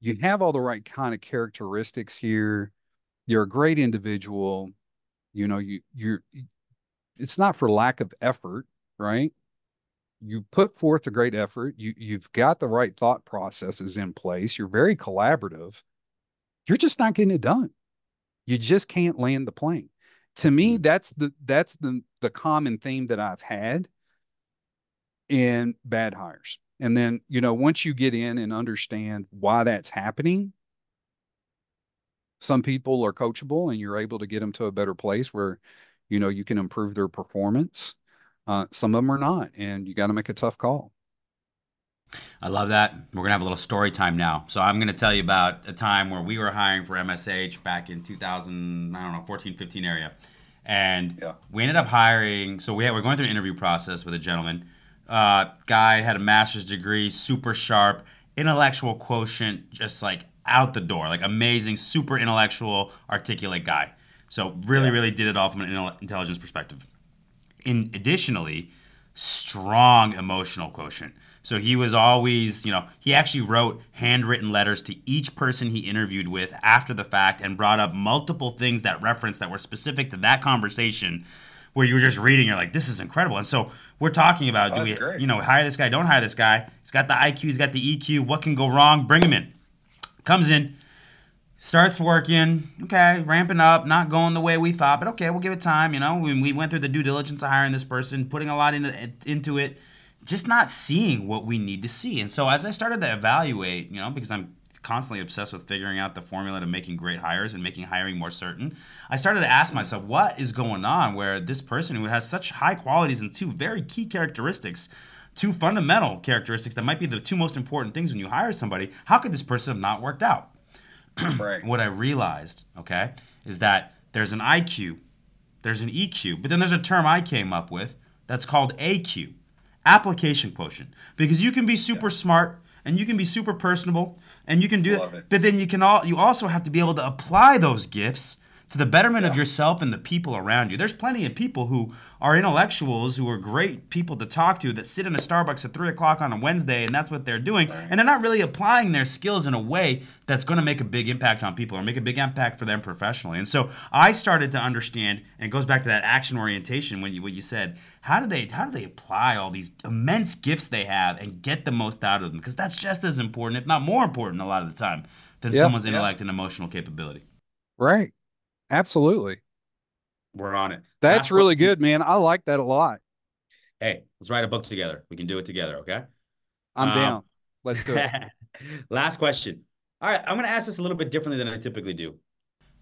you have all the right kind of characteristics here. You're a great individual. You know, you you're it's not for lack of effort, right? You put forth a great effort. You you've got the right thought processes in place. You're very collaborative you're just not getting it done. You just can't land the plane. To me, mm-hmm. that's the that's the the common theme that I've had in bad hires. And then, you know, once you get in and understand why that's happening, some people are coachable and you're able to get them to a better place where, you know, you can improve their performance. Uh, some of them are not, and you got to make a tough call. I love that. We're gonna have a little story time now. So I'm gonna tell you about a time where we were hiring for MSH back in 2000, I don't know, 14, 15 area, and yeah. we ended up hiring. So we had, we're going through an interview process with a gentleman. Uh, guy had a master's degree, super sharp, intellectual quotient, just like out the door, like amazing, super intellectual, articulate guy. So really, yeah. really did it all from an intelligence perspective. In additionally, strong emotional quotient. So he was always, you know, he actually wrote handwritten letters to each person he interviewed with after the fact and brought up multiple things that referenced that were specific to that conversation where you were just reading, you're like, this is incredible. And so we're talking about, oh, do we, great. you know, hire this guy, don't hire this guy? He's got the IQ, he's got the EQ. What can go wrong? Bring him in. Comes in, starts working, okay, ramping up, not going the way we thought, but okay, we'll give it time. You know, we, we went through the due diligence of hiring this person, putting a lot into into it, just not seeing what we need to see. And so as I started to evaluate, you know, because I'm constantly obsessed with figuring out the formula to making great hires and making hiring more certain, I started to ask myself, what is going on where this person who has such high qualities and two very key characteristics two fundamental characteristics that might be the two most important things when you hire somebody. How could this person have not worked out? right. What I realized, okay, is that there's an IQ, there's an EQ, but then there's a term I came up with that's called AQ, application quotient. Because you can be super yeah. smart and you can be super personable and you can do it, but then you can all you also have to be able to apply those gifts to the betterment yeah. of yourself and the people around you. There's plenty of people who are intellectuals who are great people to talk to that sit in a Starbucks at three o'clock on a Wednesday and that's what they're doing. Right. And they're not really applying their skills in a way that's going to make a big impact on people or make a big impact for them professionally. And so I started to understand, and it goes back to that action orientation when you what you said. How do they how do they apply all these immense gifts they have and get the most out of them? Because that's just as important, if not more important, a lot of the time than yep, someone's intellect yep. and emotional capability. Right. Absolutely. We're on it. That's really good, man. I like that a lot. Hey, let's write a book together. We can do it together, okay? I'm um, down. Let's do it. Last question. All right, I'm going to ask this a little bit differently than I typically do.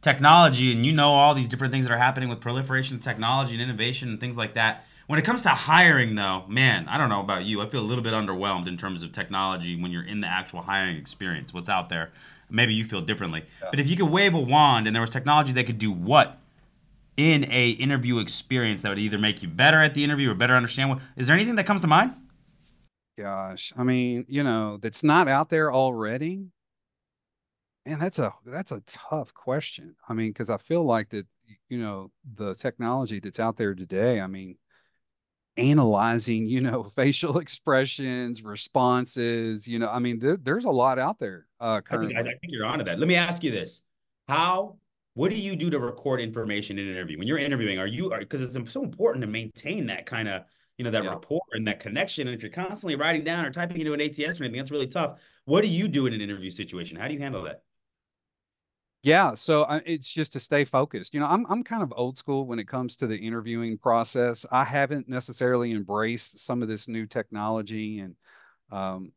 Technology, and you know all these different things that are happening with proliferation of technology and innovation and things like that. When it comes to hiring, though, man, I don't know about you. I feel a little bit underwhelmed in terms of technology when you're in the actual hiring experience, what's out there. Maybe you feel differently. Yeah. But if you could wave a wand and there was technology that could do what in a interview experience that would either make you better at the interview or better understand what is there anything that comes to mind? Gosh, I mean, you know, that's not out there already. Man, that's a that's a tough question. I mean, because I feel like that, you know, the technology that's out there today, I mean, analyzing, you know, facial expressions, responses. You know, I mean, th- there's a lot out there. Uh, currently. I think, I think you're onto that. Let me ask you this: How? What do you do to record information in an interview? When you're interviewing, are you because it's so important to maintain that kind of you know that yeah. rapport and that connection. And if you're constantly writing down or typing into an ATS or anything, that's really tough. What do you do in an interview situation? How do you handle that? Yeah, so uh, it's just to stay focused. You know, I'm I'm kind of old school when it comes to the interviewing process. I haven't necessarily embraced some of this new technology, and um,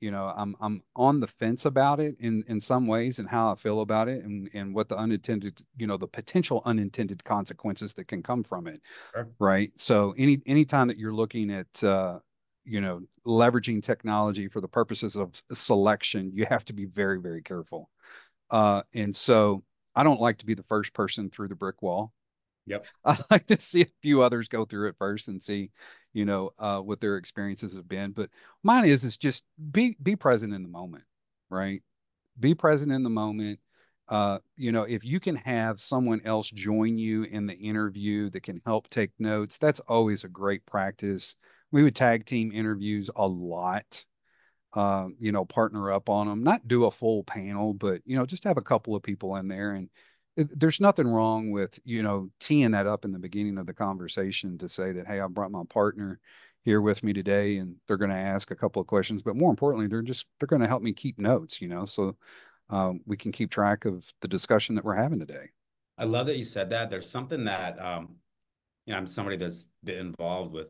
you know, I'm I'm on the fence about it in in some ways and how I feel about it, and and what the unintended, you know, the potential unintended consequences that can come from it. Sure. Right. So any any time that you're looking at uh, you know leveraging technology for the purposes of selection, you have to be very very careful. Uh, and so I don't like to be the first person through the brick wall. Yep. I like to see a few others go through it first and see, you know, uh, what their experiences have been. But mine is is just be be present in the moment, right? Be present in the moment. Uh, you know, if you can have someone else join you in the interview that can help take notes, that's always a great practice. We would tag team interviews a lot uh, you know, partner up on them, not do a full panel, but, you know, just have a couple of people in there. And it, there's nothing wrong with, you know, teeing that up in the beginning of the conversation to say that, hey, I brought my partner here with me today and they're going to ask a couple of questions, but more importantly, they're just, they're going to help me keep notes, you know, so um, we can keep track of the discussion that we're having today. I love that you said that. There's something that, um, you know, I'm somebody that's been involved with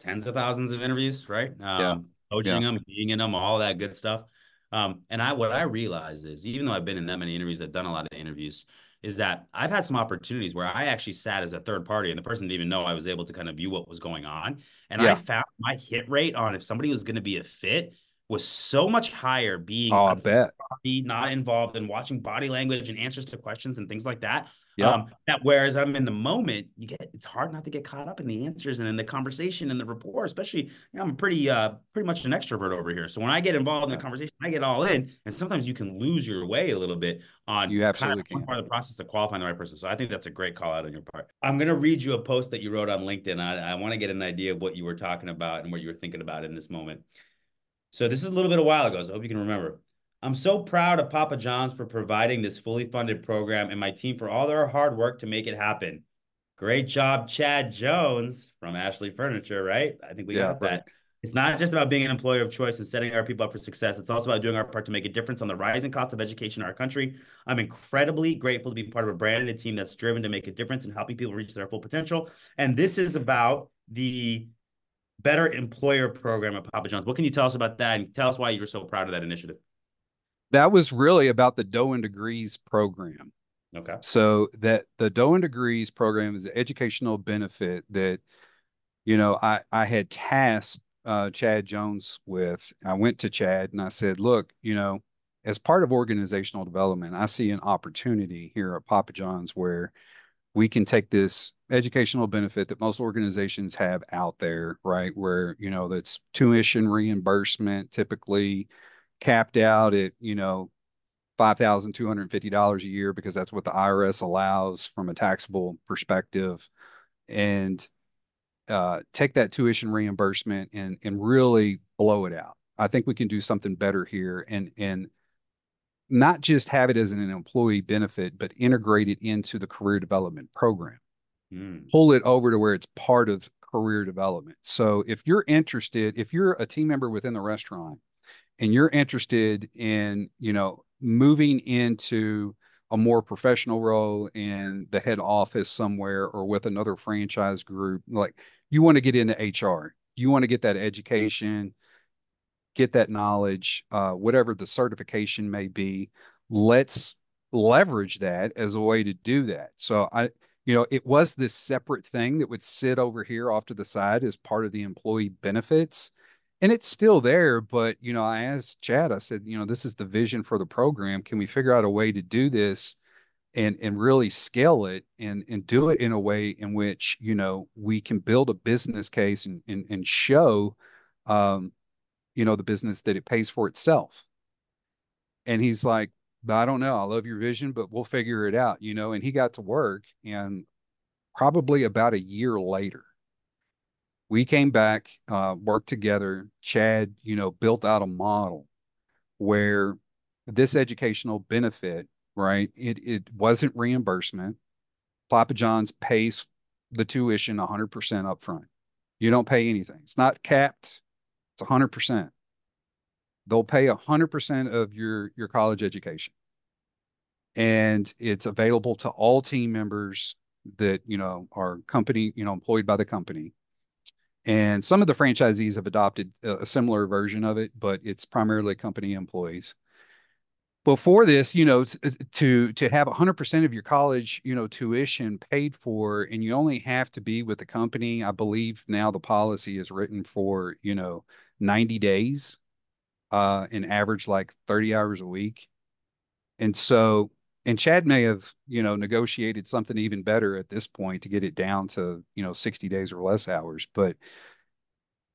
tens of thousands of interviews, right? Um, yeah coaching yeah. them, being in them, all that good stuff. Um, and I what I realized is, even though I've been in that many interviews, I've done a lot of interviews, is that I've had some opportunities where I actually sat as a third party and the person didn't even know I was able to kind of view what was going on. And yeah. I found my hit rate on if somebody was going to be a fit was so much higher being Oh, a I bet. body, not involved in watching body language and answers to questions and things like that. Yep. Um, that whereas I'm in the moment, you get it's hard not to get caught up in the answers and in the conversation and the rapport. Especially, you know, I'm pretty uh pretty much an extrovert over here. So when I get involved in the conversation, I get all in, and sometimes you can lose your way a little bit on You absolutely kind of part of the process to qualifying the right person. So I think that's a great call out on your part. I'm gonna read you a post that you wrote on LinkedIn. I, I want to get an idea of what you were talking about and what you were thinking about in this moment. So this is a little bit a while ago, so I hope you can remember. I'm so proud of Papa John's for providing this fully funded program and my team for all their hard work to make it happen. Great job, Chad Jones from Ashley Furniture, right? I think we Yeah, got that. right. It's not just about being an employer of choice and setting our people up for success. It's also about doing our part to make a difference on the rising cost of education in our country. I'm incredibly grateful to be part of a brand and a team that's driven to make a difference in helping people reach their full potential. And this is about the Better Employer Program at Papa John's. What can you tell us about that? And tell us why you're so proud of that initiative. That was really about the Dough and Degrees program. Okay. So that the Dough and Degrees program is an educational benefit that, you know, I I had tasked uh, Chad Jones with. I went to Chad and I said, look, you know, as part of organizational development, I see an opportunity here at Papa John's where we can take this educational benefit that most organizations have out there, right? Where, you know, that's tuition reimbursement typically capped out at, you know, $5,250 a year because that's what the IRS allows from a taxable perspective. And uh, take that tuition reimbursement and and really blow it out. I think we can do something better here and and not just have it as an employee benefit, but integrate it into the career development program. Mm. Pull it over to where it's part of career development. So if you're interested, if you're a team member within the restaurant and you're interested in, you know, moving into a more professional role in the head office somewhere or with another franchise group, like you want to get into HR, you want to get that education, get that knowledge, uh, whatever the certification may be. Let's leverage that as a way to do that. So I, you know, it was this separate thing that would sit over here off to the side as part of the employee benefits. And it's still there, but you know, I asked Chad, I said, you know, this is the vision for the program. Can we figure out a way to do this and and really scale it and and do it in a way in which, you know, we can build a business case and and, and show um, you know, the business that it pays for itself. And he's like, I don't know. I love your vision, but we'll figure it out, you know. And he got to work, and probably about a year later, we came back, uh, worked together. Chad, you know, built out a model where this educational benefit, right? It it wasn't reimbursement. Papa John's pays the tuition 100% upfront. You don't pay anything. It's not capped. It's 100%. They'll pay 100% of your your college education. And it's available to all team members that, you know, are company, you know, employed by the company. And some of the franchisees have adopted a, similar version of it, but it's primarily company employees. Before this, you know, to to have 100% of your college, you know, tuition paid for, and you only have to be with the company. I believe now the policy is written for, you know, 90 days, uh, an average like 30 hours a week. And so, and Chad may have, you know, negotiated something even better at this point to get it down to, you know, 60 days or less hours. But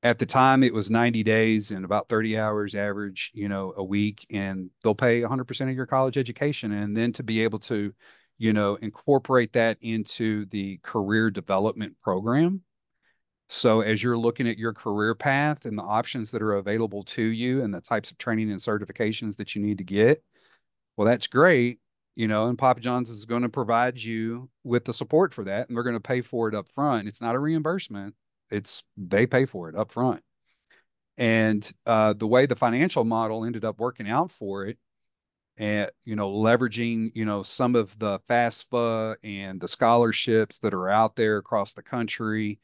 at the time it was 90 days and about 30 hours average, you know, a week, and they'll pay 100% of your college education. And then to be able to, you know, incorporate that into the career development program. So as you're looking at your career path and the options that are available to you and the types of training and certifications that you need to get, well, that's great. You know, and Papa John's is going to provide you with the support for that, and they're going to pay for it up front. It's not a reimbursement it's they pay for it up front. And uh, the way the financial model ended up working out for it, and you know, leveraging you know some of the FAFSA and the scholarships that are out there across the country,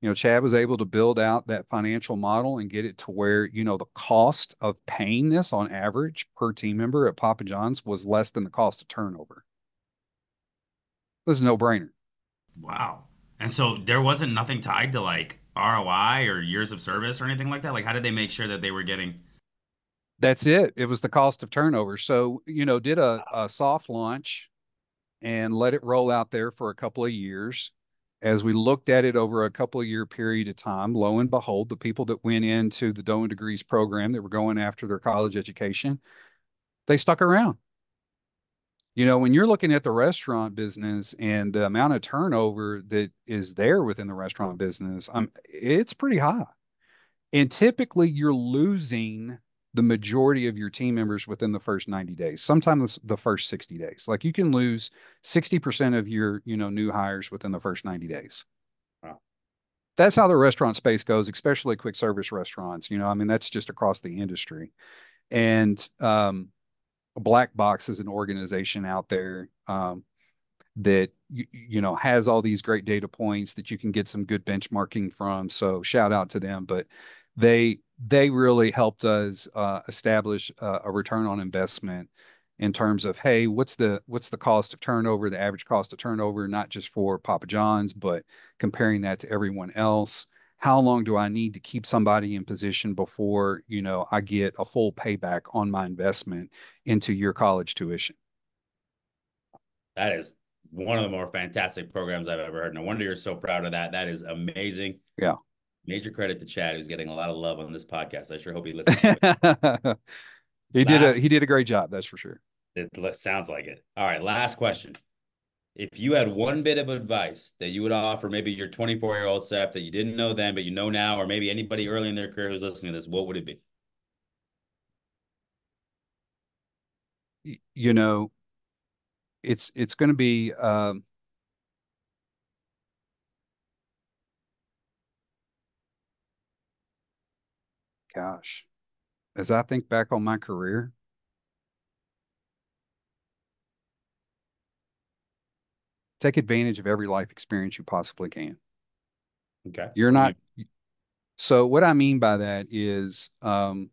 you know, Chad was able to build out that financial model and get it to where you know the cost of paying this on average per team member at Papa John's was less than the cost of turnover. This is no brainer. Wow. And so there wasn't nothing tied to like ROI or years of service or anything like that. Like, how did they make sure that they were getting? That's it. It was the cost of turnover. So, you know, did a, a soft launch and let it roll out there for a couple of years. As we looked at it over a couple of year period of time, lo and behold, the people that went into the Dough and Degrees program that were going after their college education, they stuck around. You know, when you're looking at the restaurant business and the amount of turnover that is there within the restaurant business, um, it's pretty high. And typically you're losing the majority of your team members within the first 90 days sometimes the first 60 days. Like you can lose 60% of your you know new hires within the first 90 days. Wow. that's how the restaurant space goes especially quick service restaurants you know i mean that's just across the industry. And um, black box is an organization out there um, that you, you know has all these great data points that you can get some good benchmarking from so shout out to them. But they they really helped us uh, establish uh, a return on investment in terms of hey what's the what's the cost of turnover the average cost of turnover not just for papa john's but comparing that to everyone else? How long do i need to keep somebody in position before you know i get a full payback on my investment into your college tuition? That is one of the more fantastic programs i've ever heard no wonder you're so proud of that. That is amazing. Yeah Major credit to Chad, who's getting a lot of love on this podcast. I sure hope he listens. he last, did a he did a great job. That's for sure. It sounds like it. All right, last question. If you had one bit of advice that you would offer, maybe your 24 year old self that you didn't know then, but you know now, or maybe anybody early in their career who's listening to this, what would it be? You know, it's it's going to be um, gosh, as I think back on my career, take advantage of every life experience you possibly can. Okay. You're not. So what I mean by that is, um,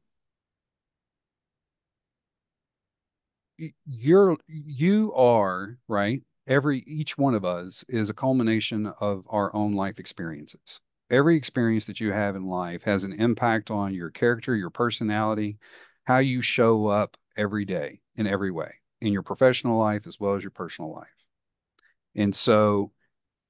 you're you are right. Every each one of us is a culmination of our own life experiences every experience that you have in life has an impact on your character, your personality, how you show up every day in every way in your professional life as well as your personal life. And so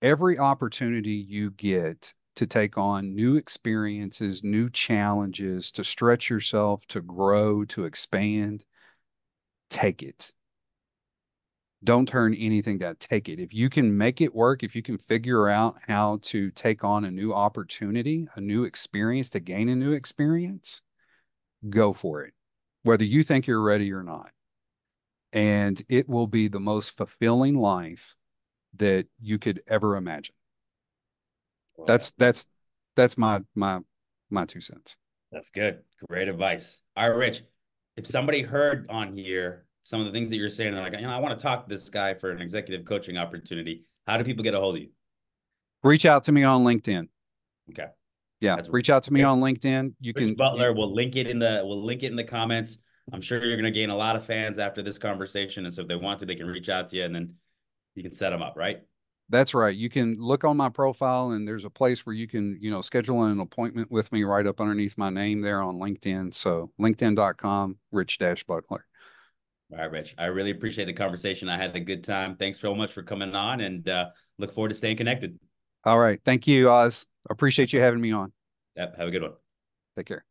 every opportunity you get to take on new experiences, new challenges, to stretch yourself, to grow, to expand, take it don't turn anything down. Take it. If you can make it work, if you can figure out how to take on a new opportunity, a new experience to gain a new experience, go for it, whether you think you're ready or not. And it will be the most fulfilling life that you could ever imagine. Wow. That's that's that's my my my two cents. That's good. Great advice. All right, Rich. If somebody heard on here some of the things that you're saying. Like, you know, I want to talk to this guy for an executive coaching opportunity. How do people get a hold of you? Reach out to me on LinkedIn. Okay. Yeah, That's reach out to me on LinkedIn. You Rich can Butler. We'll link it in the we'll link it in the comments. I'm sure you're going to gain a lot of fans after this conversation, and so if they want to, they can reach out to you, and then you can set them up, right? That's right. You can look on my profile, and there's a place where you can, you know, schedule an appointment with me right up underneath my name there on LinkedIn. So LinkedIn.com, Rich Dash Butler. All right, Rich. I really appreciate the conversation. I had a good time. Thanks so much for coming on and uh, look forward to staying connected. All right. Thank you, Oz. Appreciate you having me on. Yep. Have a good one. Take care.